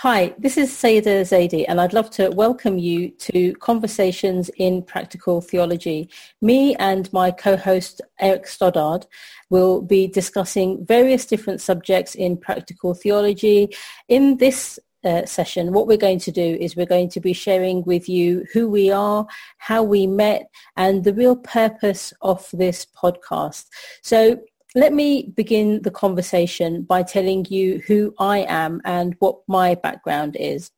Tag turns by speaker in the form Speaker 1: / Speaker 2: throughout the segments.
Speaker 1: Hi, this is Saida Zaidi, and I'd love to welcome you to Conversations in Practical Theology. Me and my co-host Eric Stoddart will be discussing various different subjects in practical theology. In this uh, session, what we're going to do is we're going to be sharing with you who we are, how we met, and the real purpose of this podcast. So let me begin the conversation by telling you who I am and what my background is.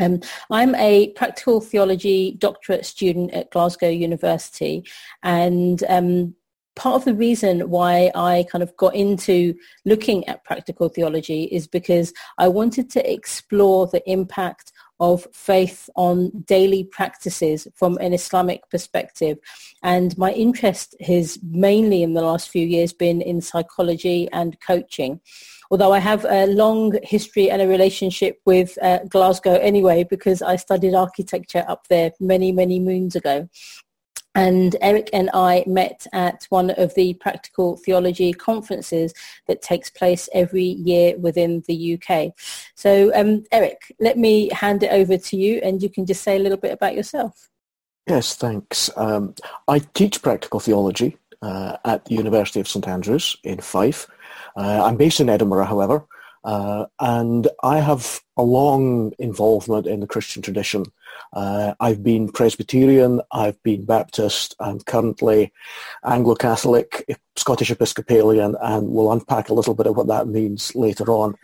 Speaker 1: Um, I'm a practical theology doctorate student at Glasgow University and um, part of the reason why I kind of got into looking at practical theology is because I wanted to explore the impact of faith on daily practices from an Islamic perspective. And my interest has mainly in the last few years been in psychology and coaching. Although I have a long history and a relationship with uh, Glasgow anyway, because I studied architecture up there many, many moons ago. And Eric and I met at one of the practical theology conferences that takes place every year within the UK. So um, Eric, let me hand it over to you and you can just say a little bit about yourself.
Speaker 2: Yes, thanks. Um, I teach practical theology uh, at the University of St Andrews in Fife. Uh, I'm based in Edinburgh, however, uh, and I have a long involvement in the Christian tradition. Uh, I've been Presbyterian, I've been Baptist, I'm currently Anglo-Catholic, Scottish Episcopalian, and we'll unpack a little bit of what that means later on.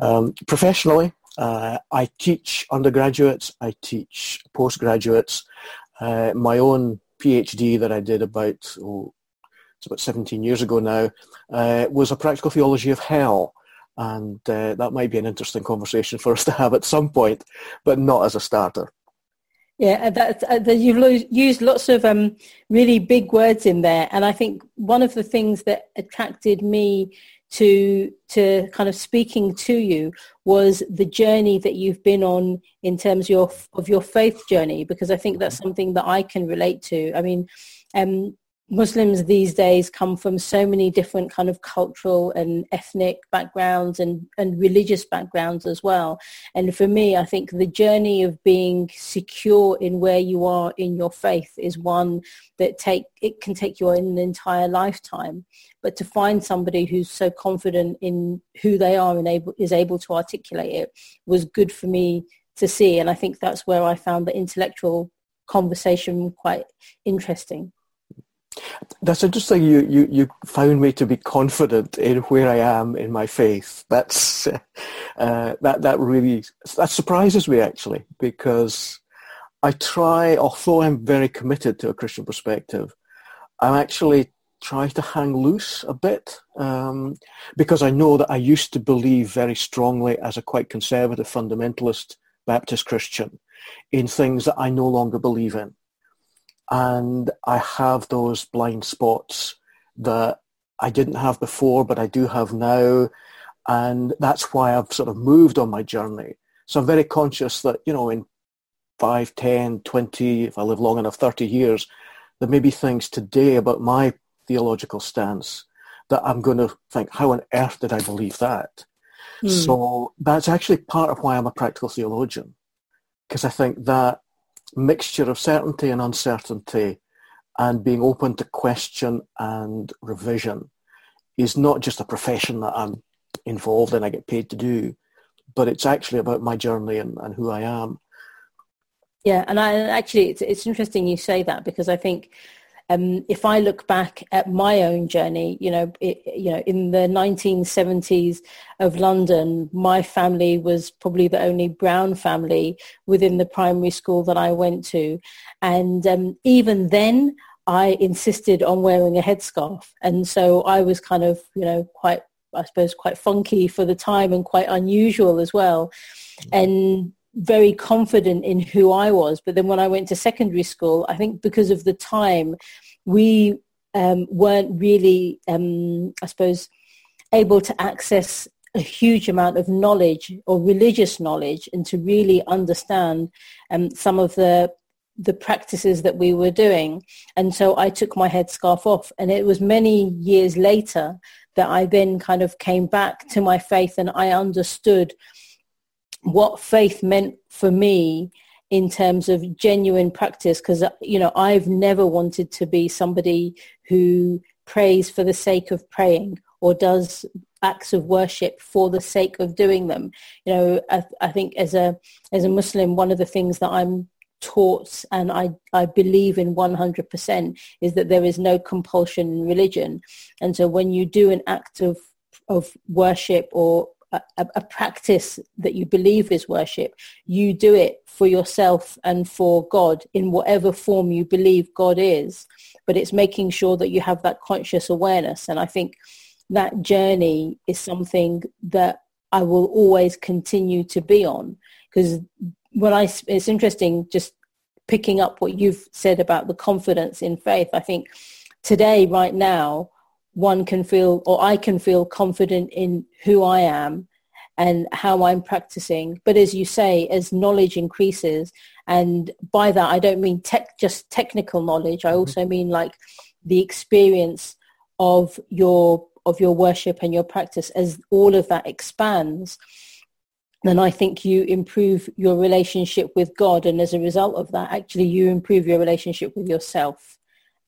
Speaker 2: Um, professionally, uh, I teach undergraduates, I teach postgraduates. Uh, my own PhD that I did about, oh, it's about 17 years ago now, uh, was a practical theology of hell and uh, that might be an interesting conversation for us to have at some point, but not as a starter.
Speaker 1: Yeah, that, uh, that you've used lots of um, really big words in there, and I think one of the things that attracted me to to kind of speaking to you was the journey that you've been on in terms of your of your faith journey, because I think that's something that I can relate to. I mean, um, Muslims these days come from so many different kind of cultural and ethnic backgrounds and, and religious backgrounds as well. And for me, I think the journey of being secure in where you are in your faith is one that take it can take you an entire lifetime. But to find somebody who's so confident in who they are and able, is able to articulate it was good for me to see. And I think that's where I found the intellectual conversation quite interesting.
Speaker 2: That's interesting. You, you, you found me to be confident in where I am in my faith. That's uh, that that really that surprises me actually because I try, although I'm very committed to a Christian perspective, I'm actually try to hang loose a bit um, because I know that I used to believe very strongly as a quite conservative fundamentalist Baptist Christian in things that I no longer believe in and I have those blind spots that I didn't have before, but I do have now. And that's why I've sort of moved on my journey. So I'm very conscious that, you know, in 5, 10, 20, if I live long enough, 30 years, there may be things today about my theological stance that I'm going to think, how on earth did I believe that? Mm. So that's actually part of why I'm a practical theologian, because I think that mixture of certainty and uncertainty and being open to question and revision is not just a profession that I'm involved in, I get paid to do, but it's actually about my journey and, and who I am.
Speaker 1: Yeah, and I actually, it's, it's interesting you say that because I think um, if I look back at my own journey, you know, it, you know, in the 1970s of London, my family was probably the only brown family within the primary school that I went to, and um, even then, I insisted on wearing a headscarf, and so I was kind of, you know, quite, I suppose, quite funky for the time and quite unusual as well, and very confident in who I was. But then when I went to secondary school, I think because of the time, we um, weren't really, um, I suppose, able to access a huge amount of knowledge or religious knowledge and to really understand um, some of the the practices that we were doing. And so I took my headscarf off. And it was many years later that I then kind of came back to my faith and I understood what faith meant for me in terms of genuine practice because uh, you know I've never wanted to be somebody who prays for the sake of praying or does acts of worship for the sake of doing them you know I, I think as a as a muslim one of the things that i'm taught and I, I believe in 100% is that there is no compulsion in religion. And so when you do an act of, of worship or a, a, practice that you believe is worship, you do it for yourself and for God in whatever form you believe God is. But it's making sure that you have that conscious awareness. And I think that journey is something that I will always continue to be on because when I, it's interesting just picking up what you've said about the confidence in faith. I think today, right now, one can feel, or I can feel confident in who I am and how I'm practicing. But as you say, as knowledge increases, and by that I don't mean tech, just technical knowledge. I mm-hmm. also mean like the experience of your of your worship and your practice as all of that expands then I think you improve your relationship with God. And as a result of that, actually you improve your relationship with yourself.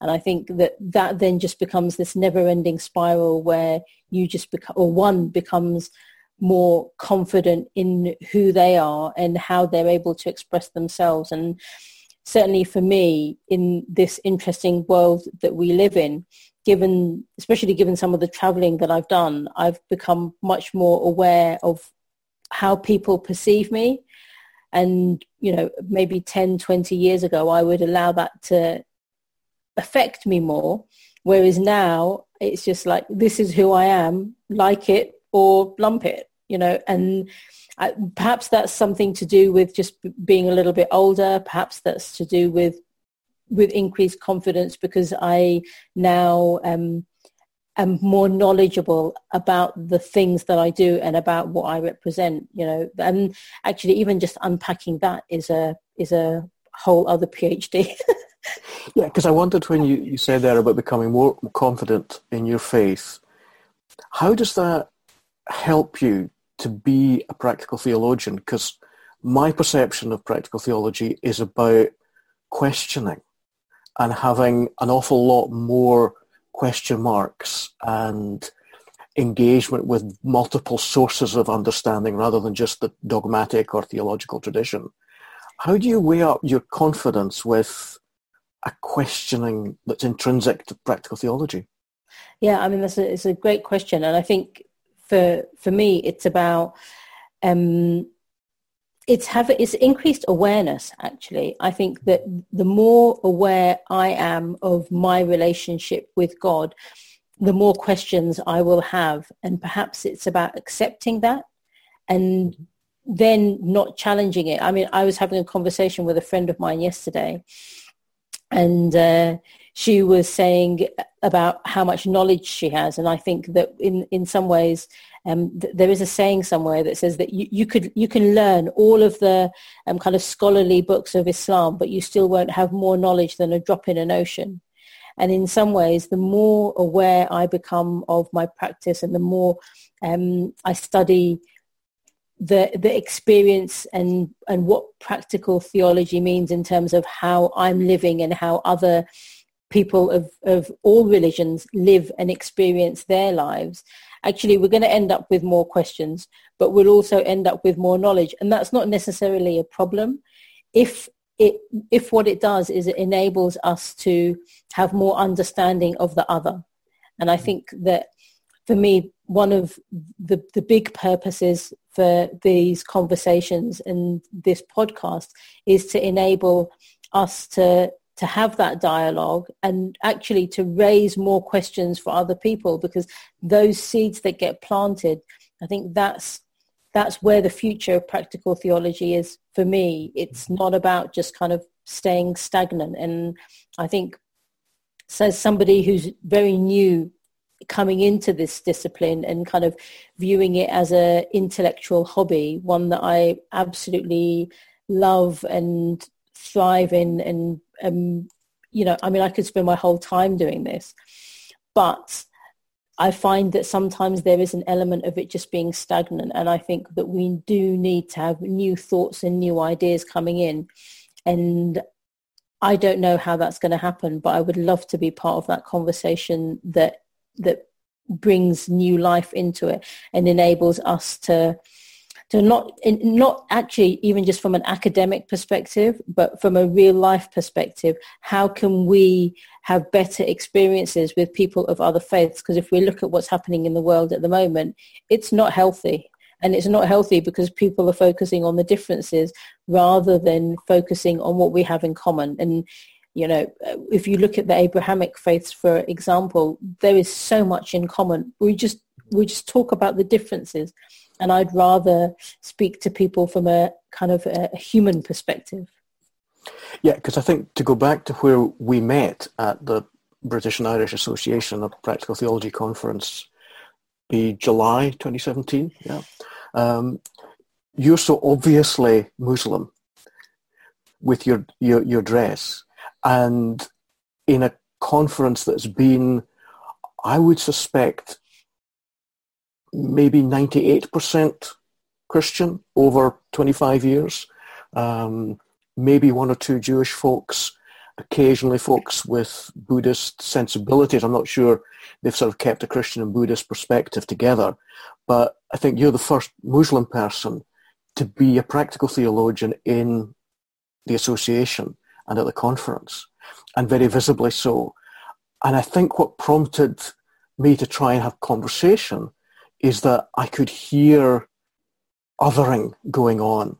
Speaker 1: And I think that that then just becomes this never-ending spiral where you just become, or one becomes more confident in who they are and how they're able to express themselves. And certainly for me, in this interesting world that we live in, given, especially given some of the traveling that I've done, I've become much more aware of how people perceive me. And, you know, maybe 10, 20 years ago, I would allow that to affect me more. Whereas now it's just like, this is who I am, like it or lump it, you know, and I, perhaps that's something to do with just being a little bit older. Perhaps that's to do with with increased confidence because I now um, am more knowledgeable about the things that I do and about what I represent, you know, and actually even just unpacking that is a, is a whole other PhD.
Speaker 2: yeah, because I wondered when you, you said there about becoming more confident in your faith, how does that help you to be a practical theologian? Because my perception of practical theology is about questioning and having an awful lot more question marks and engagement with multiple sources of understanding rather than just the dogmatic or theological tradition. How do you weigh up your confidence with a questioning that's intrinsic to practical theology?
Speaker 1: Yeah, I mean, that's a, it's a great question. And I think for, for me, it's about um, it's have it's increased awareness actually i think that the more aware i am of my relationship with god the more questions i will have and perhaps it's about accepting that and then not challenging it i mean i was having a conversation with a friend of mine yesterday and uh, she was saying about how much knowledge she has and i think that in in some ways um, th- there is a saying somewhere that says that you, you could you can learn all of the um, kind of scholarly books of Islam, but you still won't have more knowledge than a drop in an ocean. And in some ways, the more aware I become of my practice and the more um, I study the the experience and and what practical theology means in terms of how I'm living and how other people of, of all religions live and experience their lives actually we're going to end up with more questions, but we'll also end up with more knowledge. And that's not necessarily a problem if it, if what it does is it enables us to have more understanding of the other. And I think that for me, one of the, the big purposes for these conversations and this podcast is to enable us to to have that dialogue and actually to raise more questions for other people because those seeds that get planted, I think that's that's where the future of practical theology is for me. It's not about just kind of staying stagnant. And I think says somebody who's very new coming into this discipline and kind of viewing it as a intellectual hobby, one that I absolutely love and thrive in and um, you know i mean i could spend my whole time doing this but I find that sometimes there is an element of it just being stagnant. And I think that we do need to have new thoughts and new ideas coming in. And I don't know how that's going to happen, but I would love to be part of that conversation that that brings new life into it and enables us to to not not actually even just from an academic perspective but from a real life perspective how can we have better experiences with people of other faiths? Because if we look at what's happening in the world at the moment it's not healthy. And it's not healthy because people are focusing on the differences rather than focusing on what we have in common. And you know if you look at the abrahamic faiths for example there is so much in common we just we just talk about the differences and I'd rather speak to people from a kind of a, human perspective.
Speaker 2: Yeah, because I think to go back to where we met at the British and Irish Association, a Practical Theology Conference, be July 2017. Yeah, um, you're so obviously Muslim with your, your your dress, and in a conference that's been, I would suspect, maybe 98% Christian over 25 years. Um, maybe one or two Jewish folks, occasionally folks with Buddhist sensibilities. I'm not sure they've sort of kept a Christian and Buddhist perspective together. But I think you're the first Muslim person to be a practical theologian in the association and at the conference, and very visibly so. And I think what prompted me to try and have conversation is that I could hear othering going on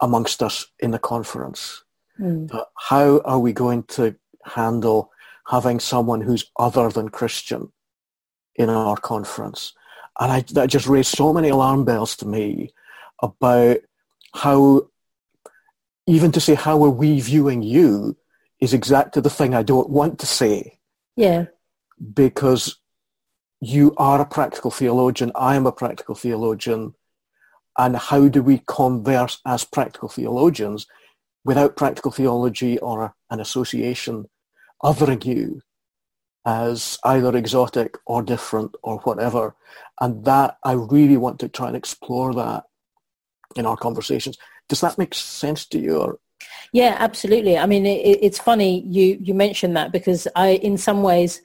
Speaker 2: amongst us in the conference. Mm. how are we going to handle having someone who's other than Christian in our conference? And I, that just raised so many alarm bells to me about how, even to say, how are we viewing you is exactly the thing I don't want to say.
Speaker 1: Yeah.
Speaker 2: Because you are a practical theologian, I am a practical theologian, and how do we converse as practical theologians without practical theology or an association othering you as either exotic or different or whatever. And that, I really want to try and explore that in our conversations. Does that make sense to you? Or?
Speaker 1: Yeah, absolutely. I mean, it, it's funny you, you mentioned that because I, in some ways,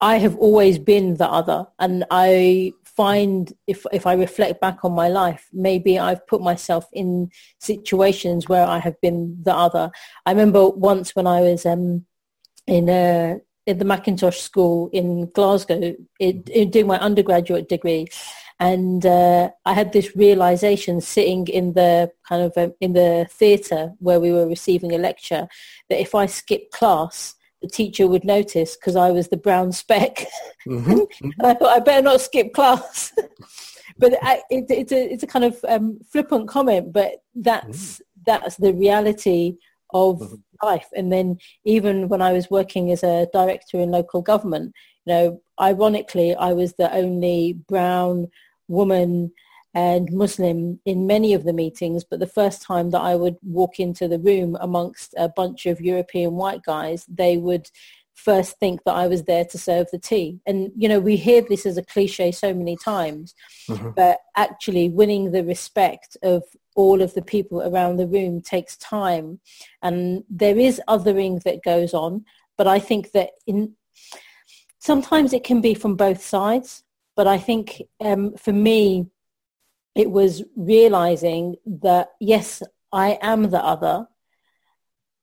Speaker 1: I have always been the other and I find if if I reflect back on my life, maybe I've put myself in situations where I have been the other. I remember once when I was um, in a in the Mackintosh School in Glasgow, it, in doing my undergraduate degree, and uh, I had this realization sitting in the kind of um, in the theatre where we were receiving a lecture that if I skipped class, the teacher would notice because I was the brown speck. Mm-hmm. mm-hmm. I thought I better not skip class. but I, it, it's a it's a kind of um, flippant comment, but that's mm. that's the reality of mm-hmm. life. And then even when I was working as a director in local government, you know, ironically, I was the only brown woman and Muslim in many of the meetings, but the first time that I would walk into the room amongst a bunch of European white guys, they would first think that I was there to serve the tea. And, you know, we hear this as a cliche so many times, mm-hmm. but actually winning the respect of all of the people around the room takes time. And there is othering that goes on, but I think that in sometimes it can be from both sides. But I think um, for me, it was realizing that, yes, I am the other,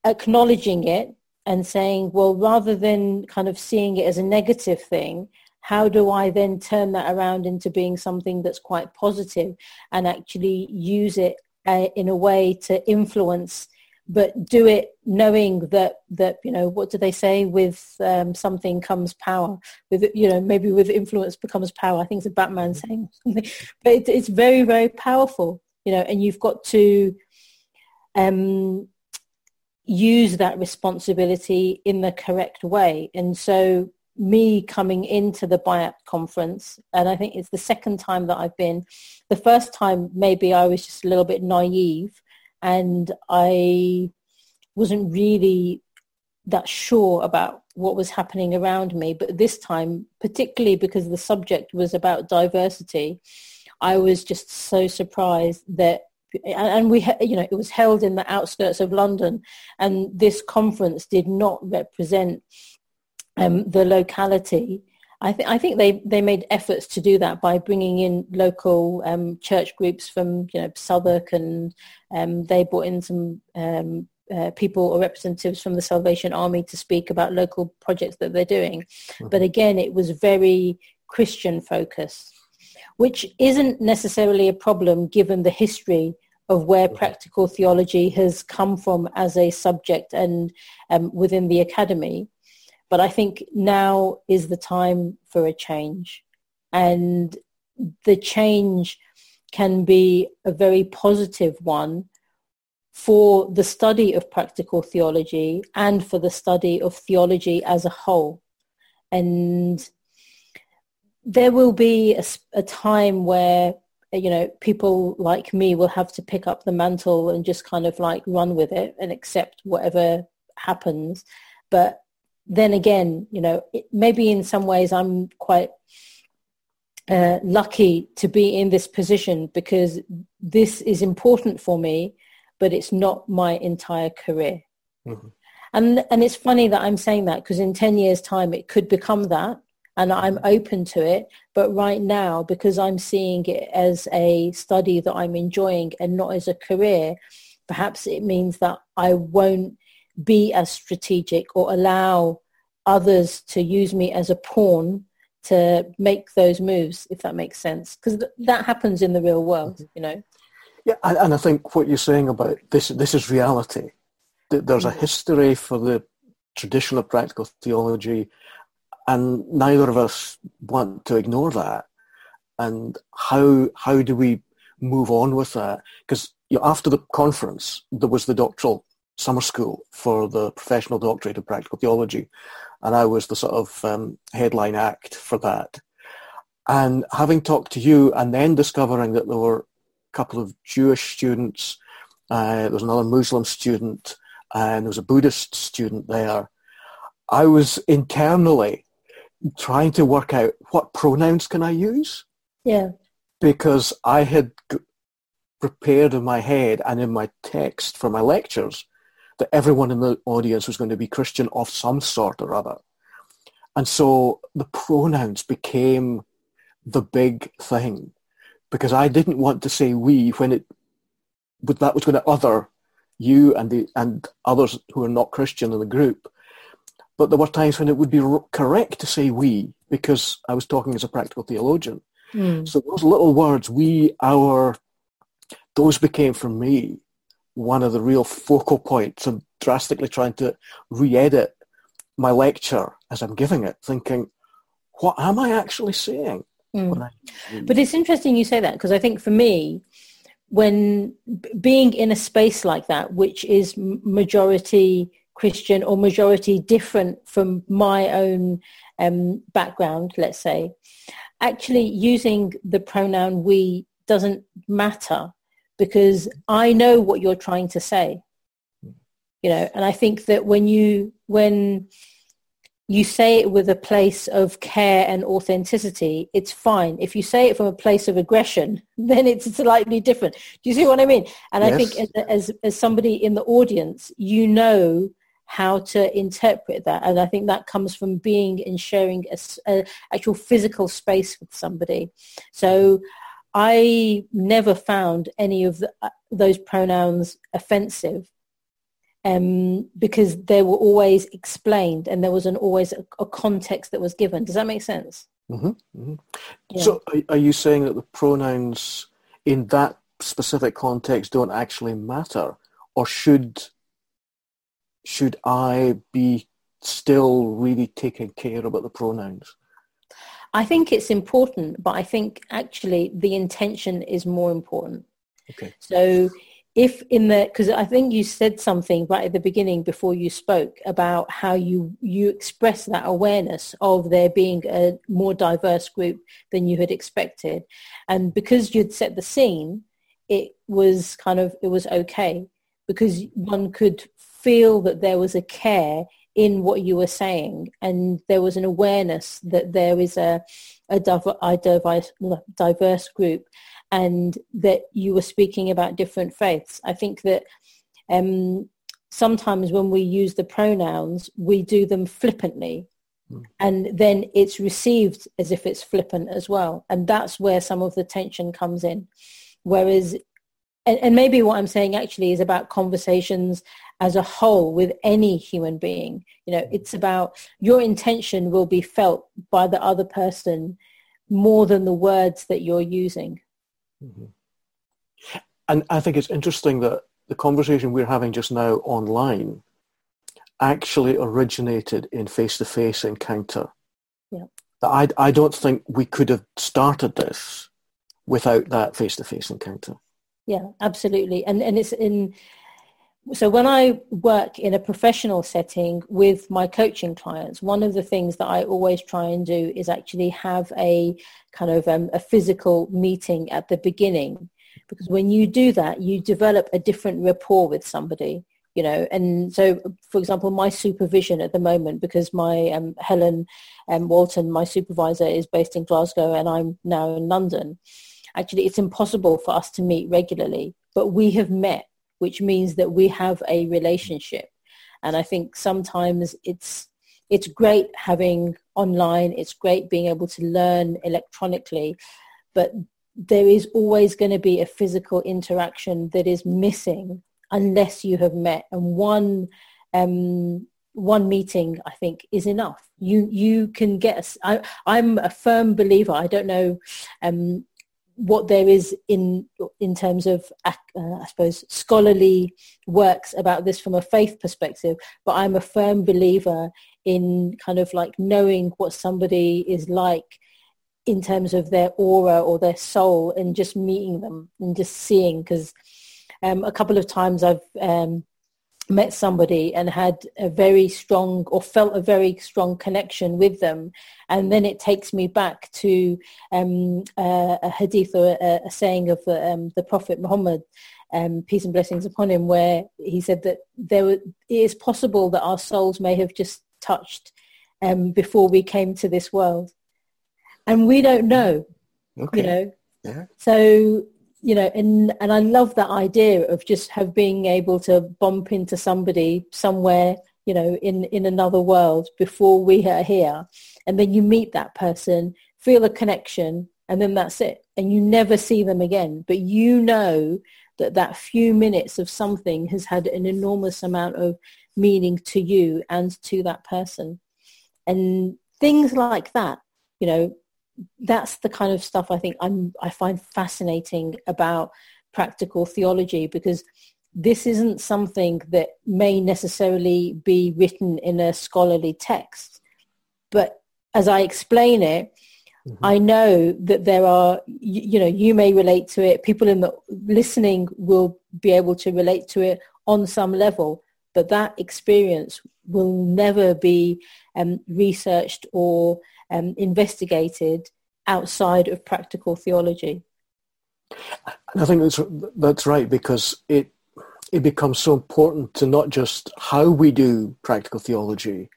Speaker 1: acknowledging it and saying, well, rather than kind of seeing it as a negative thing, how do I then turn that around into being something that's quite positive and actually use it uh, in a way to influence but do it knowing that that you know what do they say with um, something comes power with you know maybe with influence becomes power i think it's a batman mm-hmm. saying something but it, it's very very powerful you know and you've got to um, use that responsibility in the correct way and so me coming into the BIAP conference, and I think it's the second time that I've been. The first time, maybe I was just a little bit naive and I wasn't really that sure about what was happening around me. But this time, particularly because the subject was about diversity, I was just so surprised that and we you know it was held in the outskirts of london and this conference did not represent um, the locality I, th- I think they, they made efforts to do that by bringing in local um, church groups from you know Southwark and um, they brought in some um, uh, people or representatives from the Salvation Army to speak about local projects that they're doing. Mm-hmm. But again, it was very Christian focused, which isn't necessarily a problem given the history of where mm-hmm. practical theology has come from as a subject and um, within the academy. But I think now is the time for a change. And the change can be a very positive one for the study of practical theology and for the study of theology as a whole. And there will be a, a, time where, you know, people like me will have to pick up the mantle and just kind of like run with it and accept whatever happens. But then again, you know, it, maybe in some ways I'm quite uh, lucky to be in this position because this is important for me, but it's not my entire career. Mm-hmm. And, and it's funny that I'm saying that because in 10 years time it could become that and I'm open to it. But right now, because I'm seeing it as a study that I'm enjoying and not as a career, perhaps it means that I won't be as strategic or allow others to use me as a pawn to make those moves, if that makes sense. Because th- that happens in the real world, you know.
Speaker 2: Yeah, and, and I think what you're saying about this, this is reality. There's a mm. history for the tradition of practical theology, and neither of us want to ignore that. And how how do we move on with that? Because you know, after the conference, there was the doctoral summer school for the professional doctorate of practical theology, and I was the sort of um, headline act for that. And having talked to you, and then discovering that there were a couple of Jewish students, uh, there was another Muslim student, and there was a Buddhist student there. I was internally trying to work out what pronouns can I use.
Speaker 1: Yeah.
Speaker 2: Because I had prepared in my head and in my text for my lectures that everyone in the audience was going to be Christian of some sort or other. And so the pronouns became the big thing because I didn't want to say we when it, but that was going to other you and the, and others who are not Christian in the group. But there were times when it would be correct to say we because I was talking as a practical theologian. Mm. So those little words, we, our, those became for me one of the real focal points of drastically trying to re-edit my lecture as I'm giving it, thinking, what am I actually saying? Mm.
Speaker 1: I, but it's interesting you say that because I think for me, when being in a space like that, which is majority Christian or majority different from my own um, background, let's say, actually using the pronoun we doesn't matter because I know what you're trying to say. You know, and I think that when you when you say it with a place of care and authenticity, it's fine. If you say it from a place of aggression, then it's slightly different. Do you see what I mean? And yes. I think as, as, as somebody in the audience, you know how to interpret that. And I think that comes from being and sharing a, a actual physical space with somebody. So I never found any of the, uh, those pronouns offensive um, because they were always explained and there was an always a, a context that was given. Does that make sense?
Speaker 2: Mm-hmm, mm-hmm. Yeah. So are, are you saying that the pronouns in that specific context don't actually matter or should should I be still really taking care about the pronouns?
Speaker 1: I think it's important, but I think actually the intention is more important.
Speaker 2: Okay.
Speaker 1: So if in the because I think you said something right at the beginning before you spoke about how you you express that awareness of there being a more diverse group than you had expected, and because you'd set the scene, it was kind of it was okay because one could feel that there was a care in what you were saying and there was an awareness that there is a, a diverse, diverse group and that you were speaking about different faiths. I think that um, sometimes when we use the pronouns, we do them flippantly. Mm. And then it's received as if it's flippant as well. And that's where some of the tension comes in. Whereas, and, and maybe what I'm saying actually is about conversations as a whole with any human being. You know, it's about your intention will be felt by the other person more than the words that you're using. Mm-hmm.
Speaker 2: And I think it's interesting that the conversation we're having just now online actually originated in face-to-face encounter.
Speaker 1: Yeah.
Speaker 2: I, I don't think we could have started this without that face-to-face encounter.
Speaker 1: Yeah, absolutely. And, and it's in, so when I work in a professional setting with my coaching clients, one of the things that I always try and do is actually have a kind of um, a physical meeting at the beginning. Because when you do that, you develop a different rapport with somebody, you know. And so, for example, my supervision at the moment, because my um, Heather um, Walton, my supervisor, is based in Glasgow and I'm now in London. Actually, it's impossible for us to meet regularly, but we have met which means that we have a relationship. And I think sometimes it's it's great having online, it's great being able to learn electronically, but there is always going to be a physical interaction that is missing unless you have met. And one um, one meeting, I think, is enough. You you can get. I, I'm a firm believer. I don't know um, what there is in in terms of uh, I suppose scholarly works about this from a faith perspective, but I'm a firm believer in kind of like knowing what somebody is like in terms of their aura or their soul and just meeting them and just seeing because um, a couple of times I've um, met somebody and had a very strong or felt a very strong connection with them and then it takes me back to um, uh, a hadith or a, a saying of the, um, the prophet muhammad um, peace and blessings upon him where he said that there were, it is possible that our souls may have just touched um, before we came to this world and we don't know okay. you know yeah. so you know, and and I love that idea of just have being able to bump into somebody somewhere, you know, in in another world before we are here, and then you meet that person, feel a connection, and then that's it, and you never see them again. But you know that that few minutes of something has had an enormous amount of meaning to you and to that person, and things like that, you know, that's the kind of stuff I think I'm, I find fascinating about practical theology because this isn't something that may necessarily be written in a scholarly text. But as I explain it, mm-hmm. I know that there are, you, you know, you may relate to it. People in the listening will be able to relate to it on some level, but that experience will never be um, researched or um, investigated outside of practical theology.
Speaker 2: And I think that's that's right because it it becomes so important to not just how we do practical theology,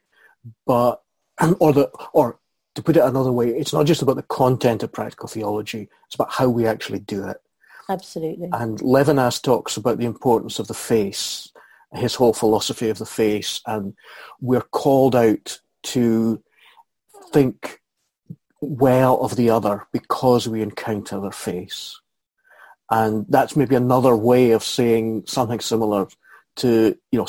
Speaker 2: but or the or to put it another way, it's not just about the content of practical theology; it's about how we actually do it.
Speaker 1: Absolutely.
Speaker 2: And Levinas talks about the importance of the face, his whole philosophy of the face, and we're called out to think well of the other because we encounter their face. And that's maybe another way of saying something similar to, you know,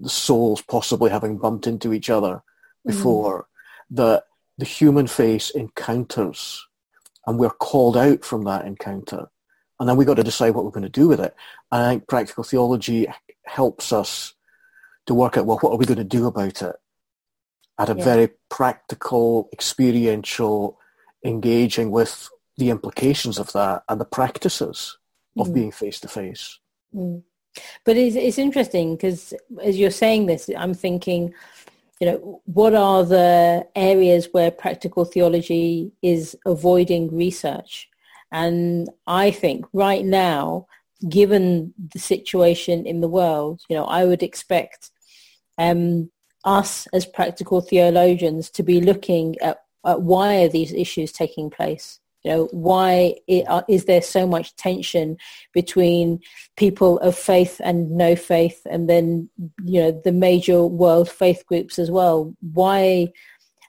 Speaker 2: the souls possibly having bumped into each other before, mm. that the human face encounters and we're called out from that encounter. And then we've got to decide what we're going to do with it. And I think practical theology helps us to work out, well, what are we going to do about it? At a yeah. very practical, experiential, engaging with the implications of that and the practices of mm. being face to face.
Speaker 1: But it's, it's interesting because as you're saying this, I'm thinking, you know, what are the areas where practical theology is avoiding research? And I think right now, given the situation in the world, you know, I would expect um, us as practical theologians to be looking at, at why are these issues taking place? You know, why uh, is there so much tension between people of faith and no faith, and then you know the major world faith groups as well? Why?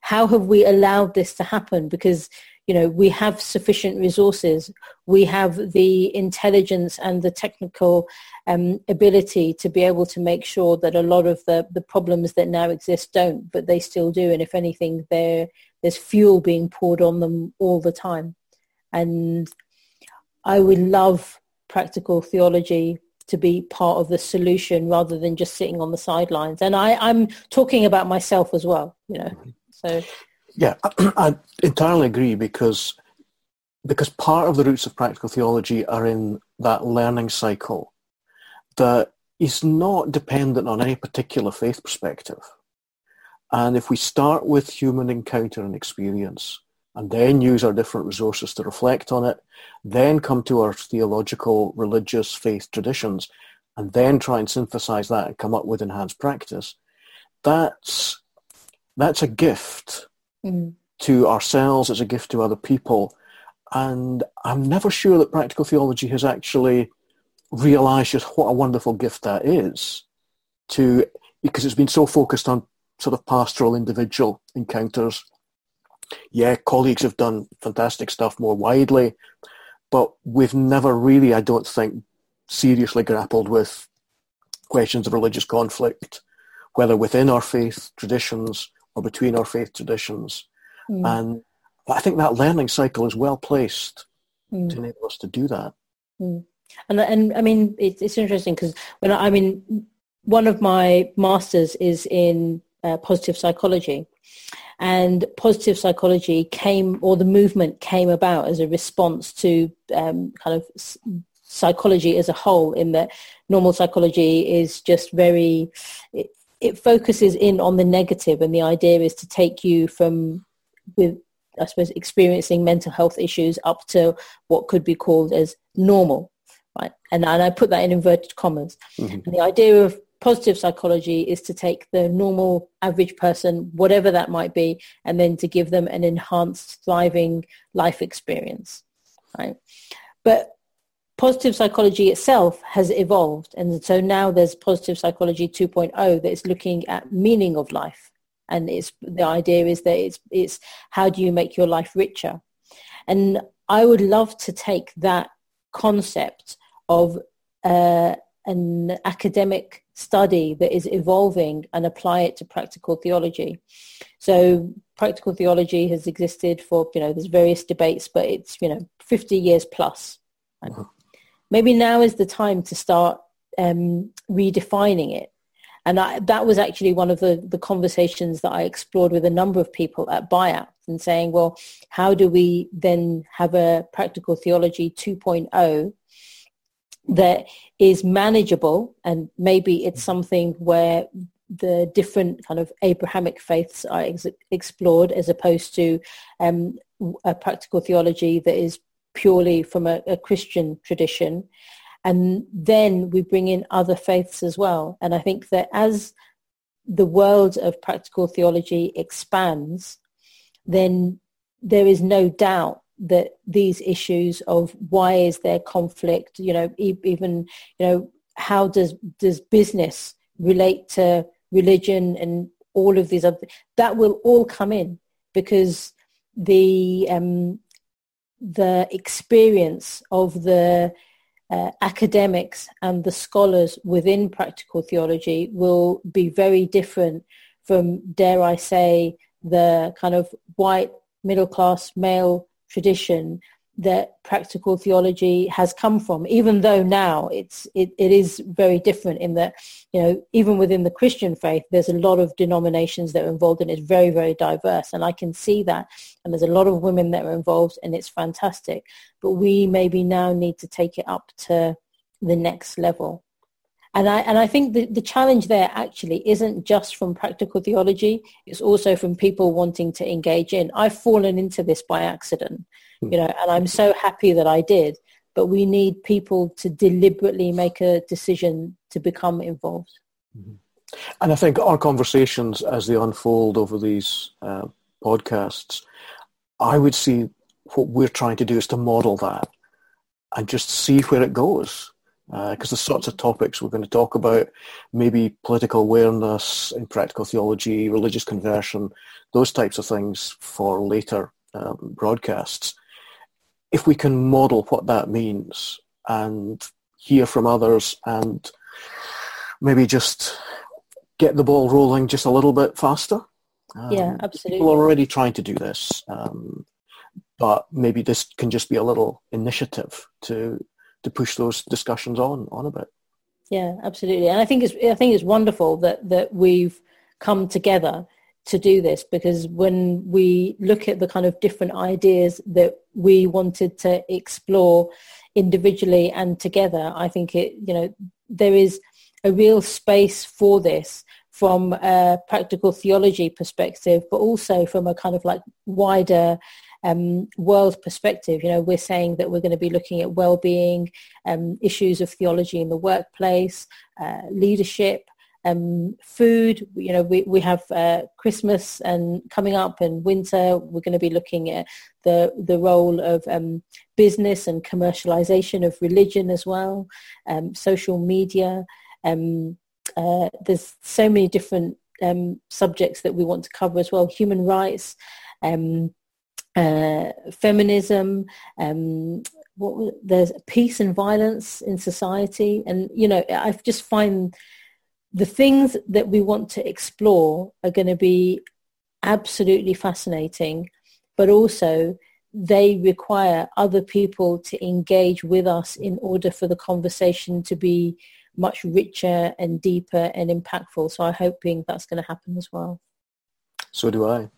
Speaker 1: How have we allowed this to happen? Because you know we have sufficient resources, we have the intelligence and the technical um, ability to be able to make sure that a lot of the the problems that now exist don't, but they still do, and if anything, there's fuel being poured on them all the time. And I would love practical theology to be part of the solution rather than just sitting on the sidelines. And I, I'm talking about myself as well, you know. So
Speaker 2: yeah, I entirely agree because because part of the roots of practical theology are in that learning cycle that is not dependent on any particular faith perspective. And if we start with human encounter and experience, and then use our different resources to reflect on it, then come to our theological, religious, faith traditions, and then try and synthesize that and come up with enhanced practice, that's, that's a gift to ourselves, it's a gift to other people. And I'm never sure that practical theology has actually realized just what a wonderful gift that is to, because it's been so focused on sort of pastoral individual encounters yeah, colleagues have done fantastic stuff more widely, but we've never really, I don't think, seriously grappled with questions of religious conflict, whether within our faith traditions or between our faith traditions. Mm. And I think that learning cycle is well placed mm. to enable us to do that.
Speaker 1: Mm. And and I mean, it, it's interesting because when I, I, mean, one of my masters is in uh, positive psychology, and positive psychology came, or the movement came about as a response to um, kind of psychology as a whole in that normal psychology is just very, it, it focuses in on the negative and the idea is to take you from with I suppose experiencing mental health issues up to what could be called as normal, right? And, and I put that in inverted commas. Mm-hmm. And the idea of positive psychology is to take the normal average person, whatever that might be, and then to give them an enhanced, thriving life experience. Right? But positive psychology itself has evolved. And so now there's positive psychology 2.0 that is looking at meaning of life. And it's, the idea is that it's, it's how do you make your life richer? And I would love to take that concept of uh, an academic study that is evolving and apply it to practical theology. So practical theology has existed for, you know, there's various debates, but it's, you know, 50 years plus. Uh-huh. Maybe now is the time to start um, redefining it. And I, that was actually one of the, the conversations that I explored with a number of people at BIAPT and saying, well, how do we then have a practical theology 2.0 that is manageable and maybe it's something where the different kind of Abrahamic faiths are ex- explored as opposed to um, a practical theology that is purely from a, a, Christian tradition. And then we bring in other faiths as well. And I think that as the world of practical theology expands, then there is no doubt that these issues of why is there conflict, you know, even, you know, how does, does business relate to religion and all of these other, that will all come in because the, um, the experience of the uh, academics and the scholars within practical theology will be very different from, dare I say, the kind of white middle class male tradition that practical theology has come from, even though now it's, it, it is very different in that, you know, even within the Christian faith, there's a lot of denominations that are involved and it's very, very diverse. And I can see that. And there's a lot of women that are involved and it's fantastic. But we maybe now need to take it up to the next level. And I, and I think the, the challenge there actually isn't just from practical theology. It's also from people wanting to engage in. I've fallen into this by accident, hmm. you know, and I'm so happy that I did. But we need people to deliberately make a decision to become involved.
Speaker 2: Mm-hmm. And I think our conversations as they unfold over these uh, podcasts, I would see what we're trying to do is to model that and just see where it goes. Because uh, the sorts of topics we're going to talk about, maybe political awareness in practical theology, religious conversion, those types of things for later um, broadcasts. If we can model what that means and hear from others and maybe just get the ball rolling just a little bit faster.
Speaker 1: Um, yeah, absolutely.
Speaker 2: People are already trying to do this, um, but maybe this can just be a little initiative to to push those discussions on on a bit.
Speaker 1: Yeah, absolutely. And I think it's I think it's wonderful that that we've come together to do this because when we look at the kind of different ideas that we wanted to explore individually and together, I think it you know there is a real space for this from a practical theology perspective, but also from a kind of like wider um, world perspective. You know, we're saying that we're going to be looking at well-being, um, issues of theology in the workplace, uh, leadership, um, food. You know, we, we have uh, Christmas and coming up and winter. We're going to be looking at the the role of um, business and commercialization of religion as well, um, social media. Um, uh, there's so many different um, subjects that we want to cover as well. Human rights, um, uh, feminism, um, what, there's peace and violence in society. And, you know, I just find the things that we want to explore are going to be absolutely fascinating, but also they require other people to engage with us in order for the conversation to be much richer and deeper and impactful. So I'm hoping that's going to happen as well.
Speaker 2: So do I.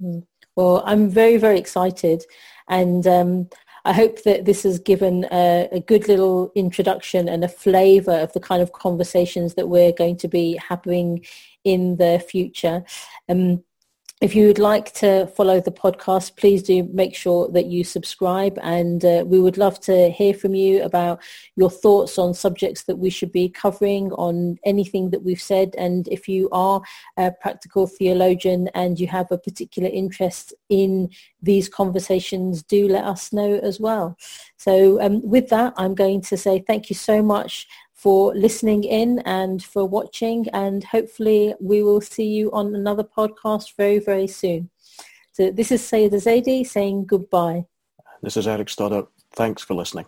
Speaker 1: Mm. Well, I'm very, very excited. And um, I hope that this has given a, a, good little introduction and a flavour of the kind of conversations that we're going to be having in the future. Um, if you would like to follow the podcast, please do make sure that you subscribe and uh, we would love to hear from you about your thoughts on subjects that we should be covering on anything that we've said. And if you are a practical theologian and you have a particular interest in these conversations, do let us know as well. So um, with that, I'm going to say thank you so much for listening in and for watching and hopefully we will see you on another podcast very, very soon. So this is Sayeda Zaidi saying goodbye.
Speaker 2: This is Eric Stoddart. Thanks for listening.